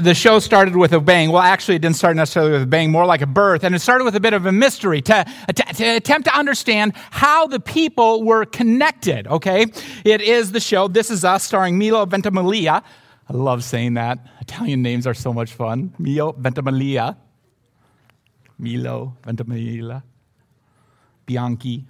the show started with a bang. Well, actually, it didn't start necessarily with a bang, more like a birth. And it started with a bit of a mystery to, to, to, attempt to understand how the people were connected, okay? It is the show This Is Us, starring Milo Ventimiglia. I love saying that. Italian names are so much fun. Milo Ventimiglia. Milo Ventimiglia. Bianchi.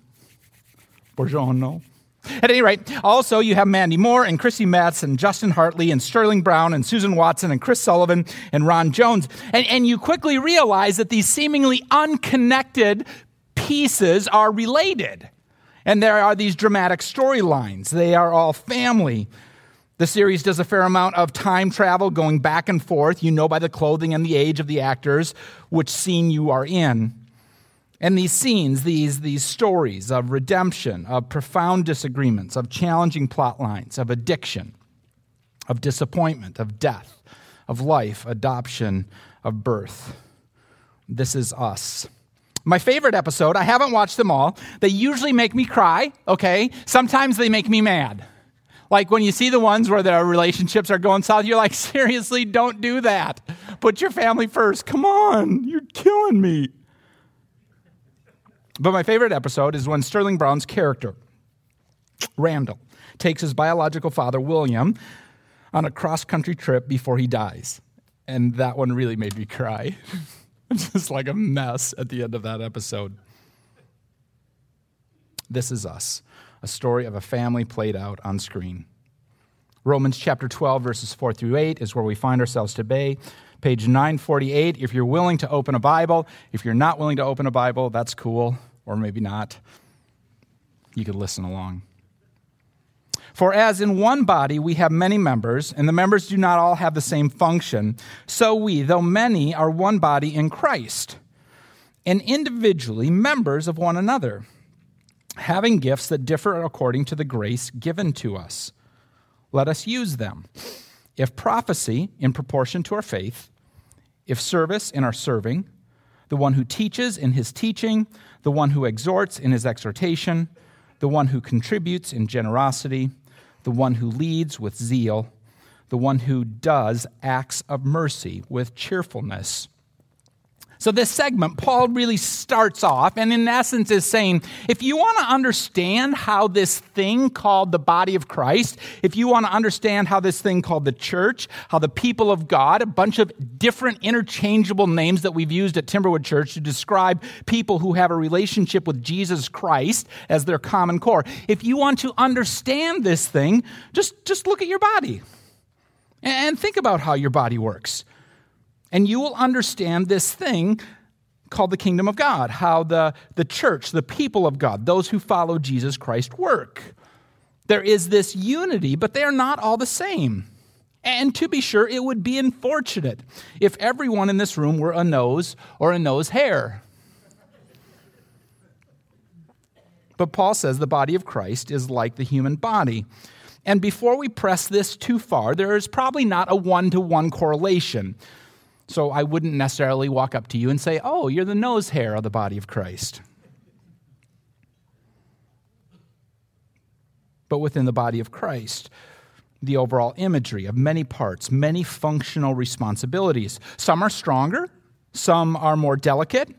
Buongiorno. At any rate, also you have Mandy Moore and Chrissy Metz and Justin Hartley and Sterling Brown and Susan Watson and Chris Sullivan and Ron Jones. And, and you quickly realize that these seemingly unconnected pieces are related. And there are these dramatic storylines. They are all family. The series does a fair amount of time travel going back and forth. You know by the clothing and the age of the actors which scene you are in. And these scenes, these, these stories of redemption, of profound disagreements, of challenging plot lines, of addiction, of disappointment, of death, of life, adoption, of birth. This is us. My favorite episode, I haven't watched them all. They usually make me cry, okay? Sometimes they make me mad. Like when you see the ones where their relationships are going south, you're like, seriously, don't do that. Put your family first. Come on, you're killing me. But my favorite episode is when Sterling Brown's character, Randall, takes his biological father, William, on a cross country trip before he dies. And that one really made me cry. just like a mess at the end of that episode. This is us, a story of a family played out on screen. Romans chapter 12, verses 4 through 8 is where we find ourselves today page 948. If you're willing to open a Bible, if you're not willing to open a Bible, that's cool, or maybe not. You could listen along. For as in one body we have many members, and the members do not all have the same function, so we, though many, are one body in Christ, and individually members of one another, having gifts that differ according to the grace given to us. Let us use them. If prophecy, in proportion to our faith, if service in our serving, the one who teaches in his teaching, the one who exhorts in his exhortation, the one who contributes in generosity, the one who leads with zeal, the one who does acts of mercy with cheerfulness. So, this segment, Paul really starts off and, in essence, is saying if you want to understand how this thing called the body of Christ, if you want to understand how this thing called the church, how the people of God, a bunch of different interchangeable names that we've used at Timberwood Church to describe people who have a relationship with Jesus Christ as their common core, if you want to understand this thing, just, just look at your body and think about how your body works and you will understand this thing called the kingdom of God, how the, the church, the people of God, those who follow Jesus Christ work. There is this unity, but they are not all the same. And to be sure, it would be unfortunate if everyone in this room were a nose or a nose hair. But Paul says the body of Christ is like the human body. And before we press this too far, there is probably not a one to one correlation. So I wouldn't necessarily walk up to you and say, Oh, you're the nose hair of the body of Christ. But within the body of Christ, the overall imagery of many parts, many functional responsibilities. Some are stronger, some are more delicate,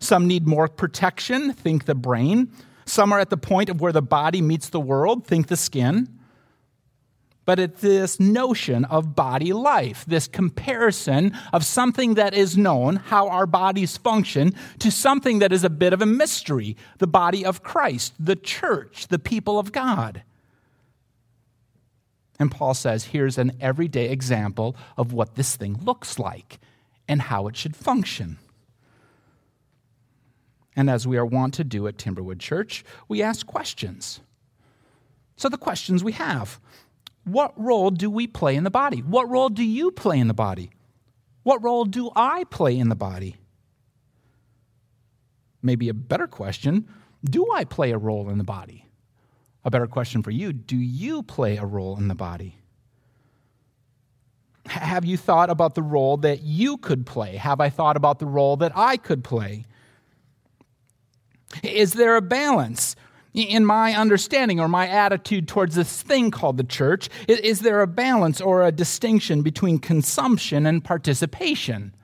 some need more protection, think the brain. Some are at the point of where the body meets the world, think the skin but it's this notion of body life, this comparison of something that is known, how our bodies function, to something that is a bit of a mystery the body of Christ, the church, the people of God. And Paul says here's an everyday example of what this thing looks like and how it should function. And as we are wont to do at Timberwood Church, we ask questions. So, the questions we have what role do we play in the body? What role do you play in the body? What role do I play in the body? Maybe a better question do I play a role in the body? A better question for you do you play a role in the body? Have you thought about the role that you could play? Have I thought about the role that I could play? Is there a balance in my understanding or my attitude towards this thing called the church? Is there a balance or a distinction between consumption and participation?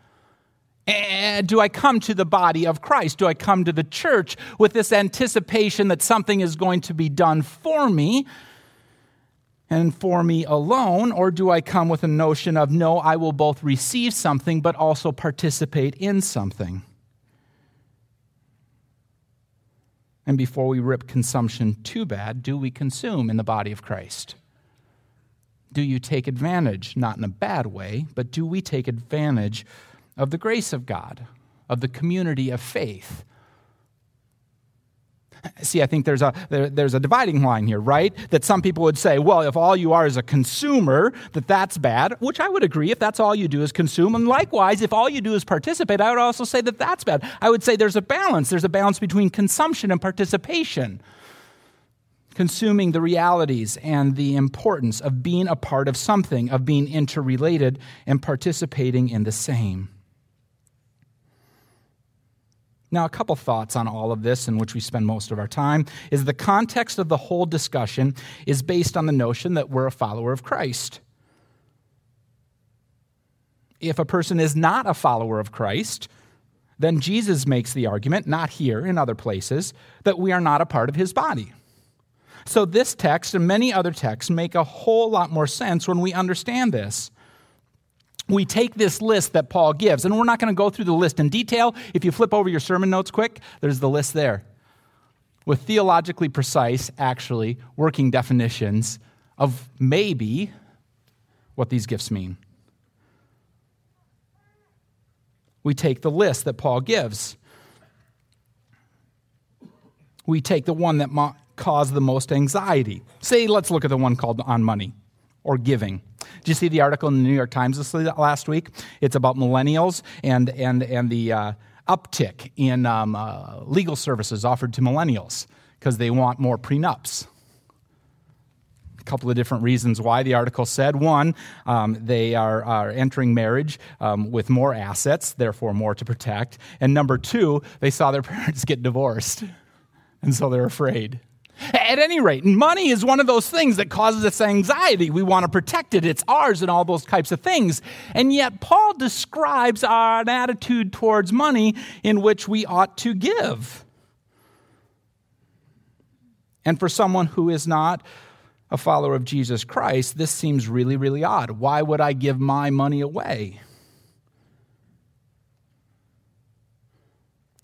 Do I come to the body of Christ? Do I come to the church with this anticipation that something is going to be done for me and for me alone? Or do I come with a notion of, no, I will both receive something but also participate in something? And before we rip consumption too bad, do we consume in the body of Christ? Do you take advantage, not in a bad way, but do we take advantage of the grace of God, of the community of faith, See, I think there's a, there, there's a dividing line here, right? That some people would say, well, if all you are is a consumer, that that's bad, which I would agree if that's all you do is consume. And likewise, if all you do is participate, I would also say that that's bad. I would say there's a balance. There's a balance between consumption and participation. Consuming the realities and the importance of being a part of something, of being interrelated and participating in the same. Now, a couple thoughts on all of this, in which we spend most of our time, is the context of the whole discussion is based on the notion that we're a follower of Christ. If a person is not a follower of Christ, then Jesus makes the argument, not here, in other places, that we are not a part of his body. So, this text and many other texts make a whole lot more sense when we understand this we take this list that Paul gives, and we're not going to go through the list in detail. If you flip over your sermon notes quick, there's the list there with theologically precise, actually, working definitions of maybe what these gifts mean. We take the list that Paul gives. We take the one that mo- caused the most anxiety. Say, let's look at the one called on money or giving. Did you see the article in the New York Times this last week? It's about millennials and, and, and the uh, uptick in um, uh, legal services offered to millennials because they want more prenups. A couple of different reasons why the article said. One, um, they are, are, entering marriage um, with more assets, therefore more to protect. And number two, they saw their parents get divorced, and so they're afraid. At any rate, money is one of those things that causes us anxiety. We want to protect it, it's ours, and all those types of things. And yet, Paul describes an attitude towards money in which we ought to give. And for someone who is not a follower of Jesus Christ, this seems really, really odd. Why would I give my money away?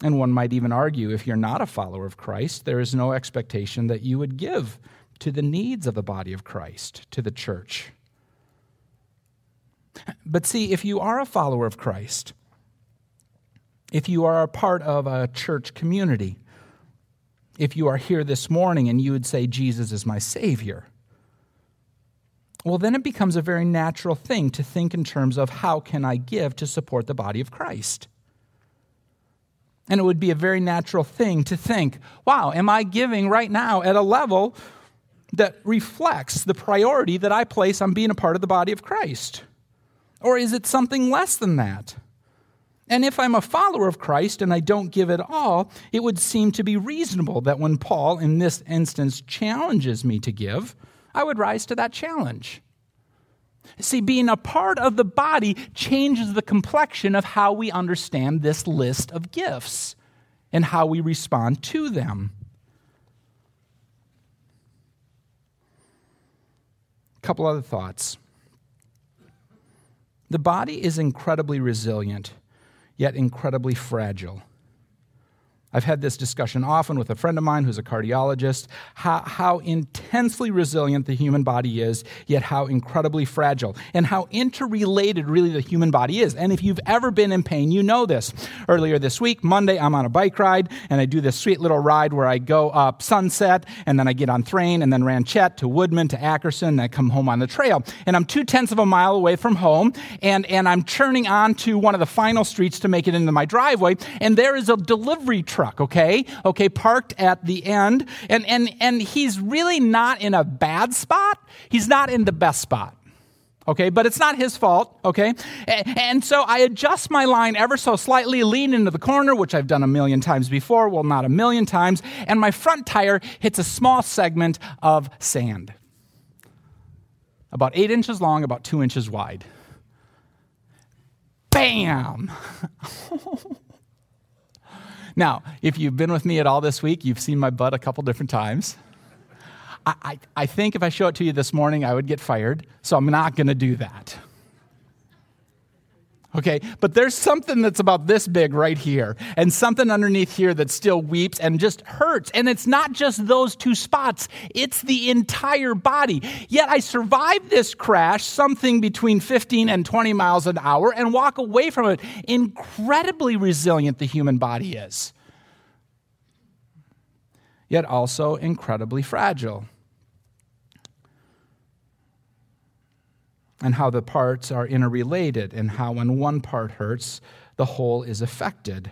And one might even argue if you're not a follower of Christ, there is no expectation that you would give to the needs of the body of Christ, to the church. But see, if you are a follower of Christ, if you are a part of a church community, if you are here this morning and you would say, Jesus is my Savior, well, then it becomes a very natural thing to think in terms of how can I give to support the body of Christ? And it would be a very natural thing to think, wow, am I giving right now at a level that reflects the priority that I place on being a part of the body of Christ? Or is it something less than that? And if I'm a follower of Christ and I don't give at all, it would seem to be reasonable that when Paul, in this instance, challenges me to give, I would rise to that challenge. See, being a part of the body changes the complexion of how we understand this list of gifts and how we respond to them. A couple other thoughts. The body is incredibly resilient, yet incredibly fragile. I've had this discussion often with a friend of mine who's a cardiologist how, how, intensely resilient the human body is, yet how incredibly fragile, and how interrelated really the human body is. And if you've ever been in pain, you know this. Earlier this week, Monday, I'm on a bike ride, and I do this sweet little ride where I go up Sunset, and then I get on Thrain, and then Ranchette to Woodman to Ackerson, and I come home on the trail. And I'm two tenths of a mile away from home, and, and I'm churning onto one of the final streets to make it into my driveway, and there is a delivery truck truck, okay? Okay, parked at the end. And, and, and he's really not in a bad spot. He's not in the best spot. okay? But it's not his fault, okay? And so I adjust my line ever so slightly, lean into the corner, which I've done a million times before, well, not a million times, and my front tire hits a small segment of sand. About eight inches long, about two inches wide. Bam! now, if you've been with me at all this week, you've seen my butt a couple different times. I, I, I think if I show it to you this morning, I would get fired, so I'm not going to do that. Okay, but there's something that's about this big right here, and something underneath here that still weeps and just hurts. And it's not just those two spots, it's the entire body. Yet I survived this crash, something between 15 and 20 miles an hour, and walk away from it. Incredibly resilient the human body is, yet also incredibly fragile. And how the parts are interrelated, and how when one part hurts, the whole is affected.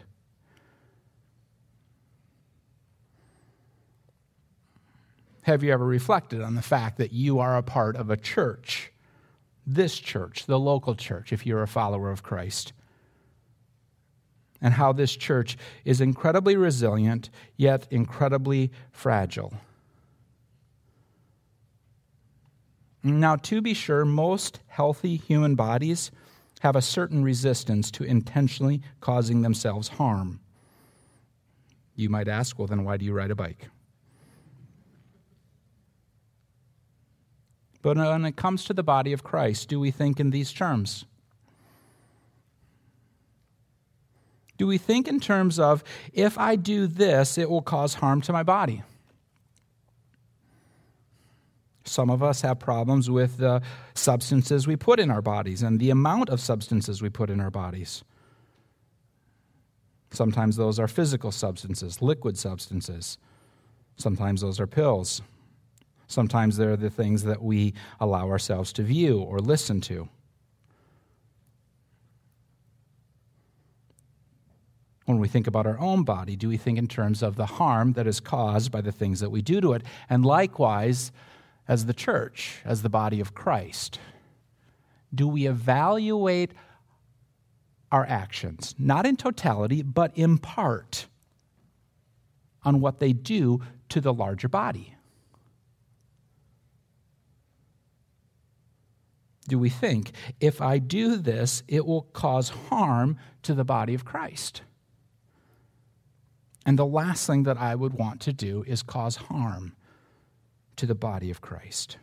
Have you ever reflected on the fact that you are a part of a church? This church, the local church, if you're a follower of Christ. And how this church is incredibly resilient, yet incredibly fragile. Now, to be sure, most healthy human bodies have a certain resistance to intentionally causing themselves harm. You might ask, well, then why do you ride a bike? But when it comes to the body of Christ, do we think in these terms? Do we think in terms of, if I do this, it will cause harm to my body? Some of us have problems with the substances we put in our bodies and the amount of substances we put in our bodies. Sometimes those are physical substances, liquid substances. Sometimes those are pills. Sometimes they're the things that we allow ourselves to view or listen to. When we think about our own body, do we think in terms of the harm that is caused by the things that we do to it? And likewise, as the church, as the body of Christ? Do we evaluate our actions, not in totality, but in part, on what they do to the larger body? Do we think, if I do this, it will cause harm to the body of Christ? And the last thing that I would want to do is cause harm to the body of Christ.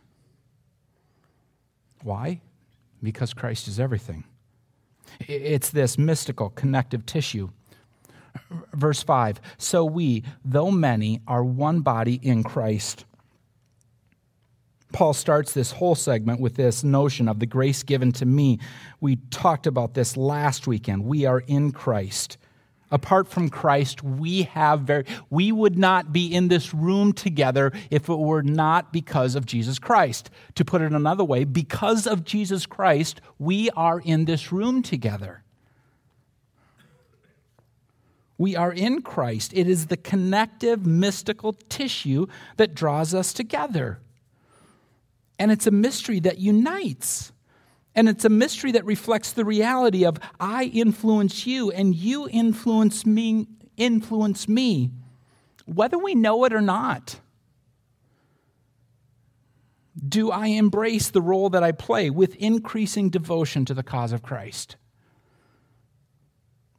Why? Because Christ is everything. It's this mystical connective tissue. Verse 5 So we, though many, are one body in Christ. Paul starts this whole segment with this notion of the grace given to me. We talked about this last weekend. We are in Christ. Apart from Christ, we have very, we would not be in this room together if it were not because of Jesus Christ. To put it another way, because of Jesus Christ, we are in this room together. We are in Christ. It is the connective, mystical tissue that draws us together. And it's a mystery that unites. And it's a mystery that reflects the reality of I influence you and you influence me, influence me, whether we know it or not. Do I embrace the role that I play with increasing devotion to the cause of Christ?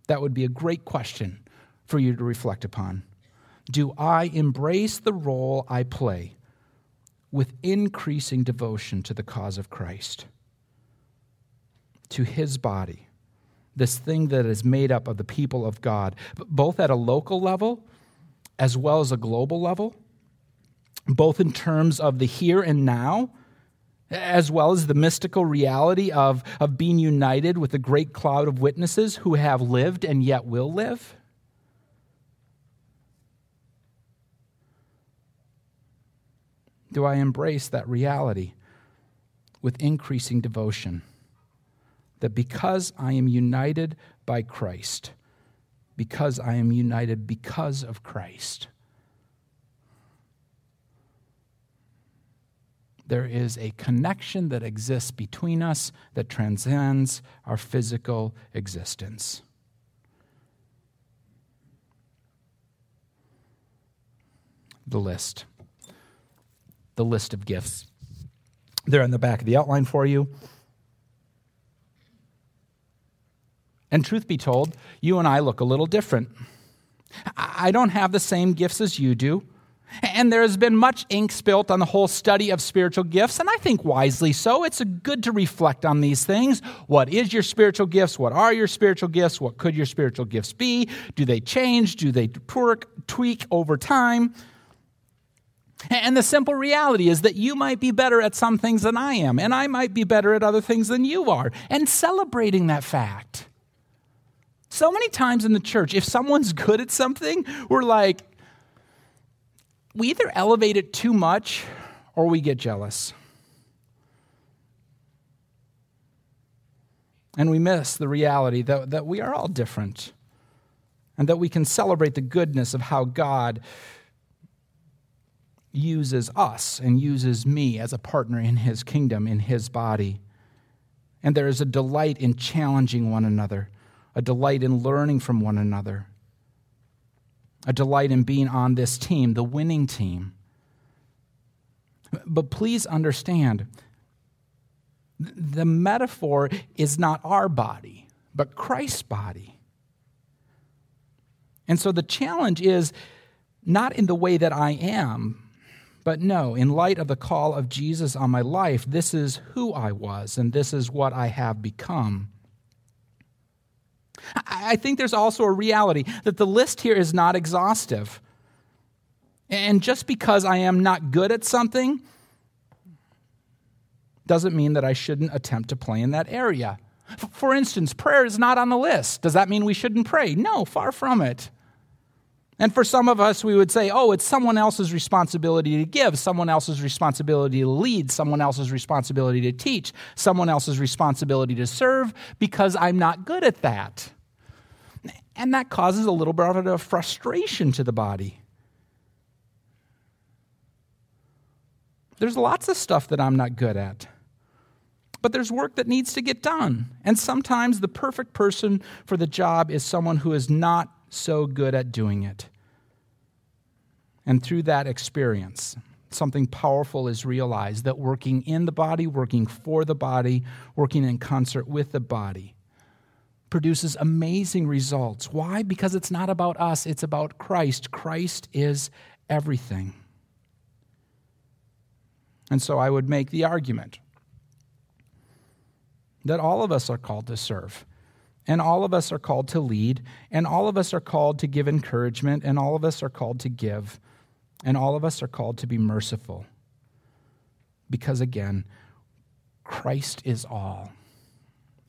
That would be a great question for you to reflect upon. Do I embrace the role I play with increasing devotion to the cause of Christ? To his body, this thing that is made up of the people of God, both at a local level as well as a global level, both in terms of the here and now, as well as the mystical reality of, of being united with a great cloud of witnesses who have lived and yet will live. Do I embrace that reality with increasing devotion? That because I am united by Christ, because I am united because of Christ, there is a connection that exists between us that transcends our physical existence. The list. The list of gifts. They're in the back of the outline for you. And truth be told, you and I look a little different. I don't have the same gifts as you do. And there has been much ink spilt on the whole study of spiritual gifts, and I think wisely so. It's good to reflect on these things. What is your spiritual gifts? What are your spiritual gifts? What could your spiritual gifts be? Do they change? Do they tweak over time? And the simple reality is that you might be better at some things than I am, and I might be better at other things than you are, and celebrating that fact. So many times in the church, if someone's good at something, we're like, we either elevate it too much or we get jealous. And we miss the reality that, that we are all different and that we can celebrate the goodness of how God uses us and uses me as a partner in his kingdom, in his body. And there is a delight in challenging one another, a delight in learning from one another a delight in being on this team, the winning team. But please understand the metaphor is not our body, but Christ's body. And so the challenge is not in the way that I am, but no, in light of the call of Jesus on my life, this is who I was and this is what I have become. I think there's also a reality that the list here is not exhaustive. And just because I am not good at something doesn't mean that I shouldn't attempt to play in that area. For instance, prayer is not on the list. Does that mean we shouldn't pray? No, far from it. And for some of us, we would say, oh, it's someone else's responsibility to give, someone else's responsibility to lead, someone else's responsibility to teach, someone else's responsibility to serve, because I'm not good at that. And that causes a little bit of frustration to the body. There's lots of stuff that I'm not good at. But there's work that needs to get done. And sometimes the perfect person for the job is someone who is not so good at doing it. And through that experience, something powerful is realized that working in the body, working for the body, working in concert with the body produces amazing results. Why? Because it's not about us, it's about Christ. Christ is everything. And so I would make the argument that all of us are called to serve, and all of us are called to lead, and all of us are called to give encouragement, and all of us are called to give, and all of us are called to be merciful. Because again, Christ is all,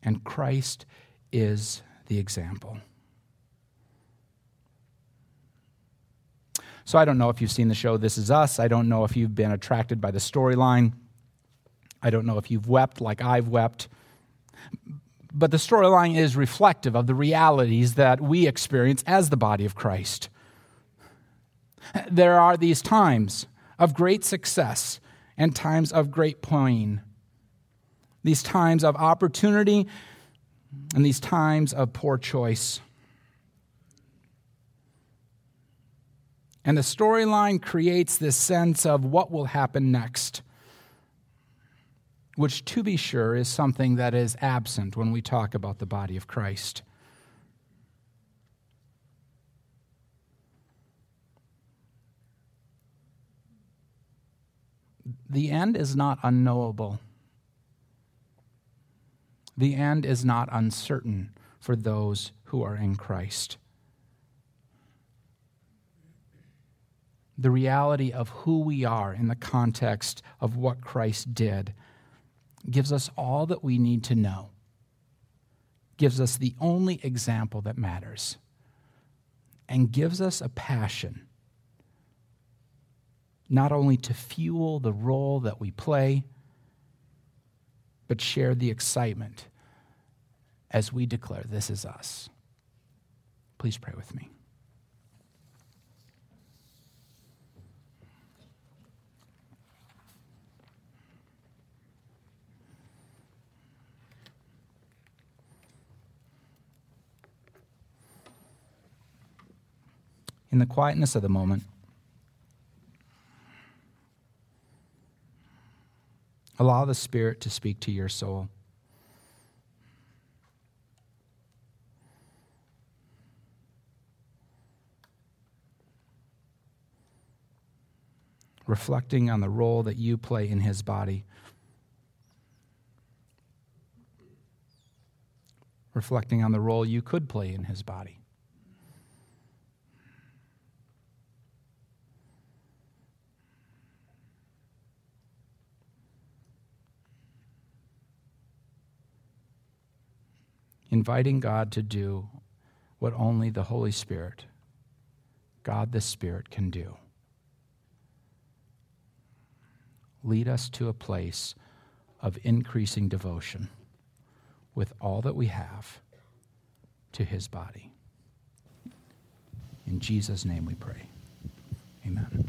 and Christ is the example. So I don't know if you've seen the show This Is Us. I don't know if you've been attracted by the storyline. I don't know if you've wept like I've wept. But the storyline is reflective of the realities that we experience as the body of Christ. There are these times of great success and times of great pain, these times of opportunity and these times of poor choice. And the storyline creates this sense of what will happen next, which, to be sure, is something that is absent when we talk about the body of Christ. The end is not unknowable. The end is not uncertain for those who are in Christ. The reality of who we are in the context of what Christ did gives us all that we need to know, gives us the only example that matters, and gives us a passion not only to fuel the role that we play, but share the excitement as we declare, This is us. Please pray with me. In the quietness of the moment, allow the Spirit to speak to your soul. reflecting on the role that you play in his body. Reflecting on the role you could play in his body. Inviting God to do what only the Holy Spirit, God the Spirit, can do lead us to a place of increasing devotion with all that we have to his body. In Jesus' name we pray. Amen.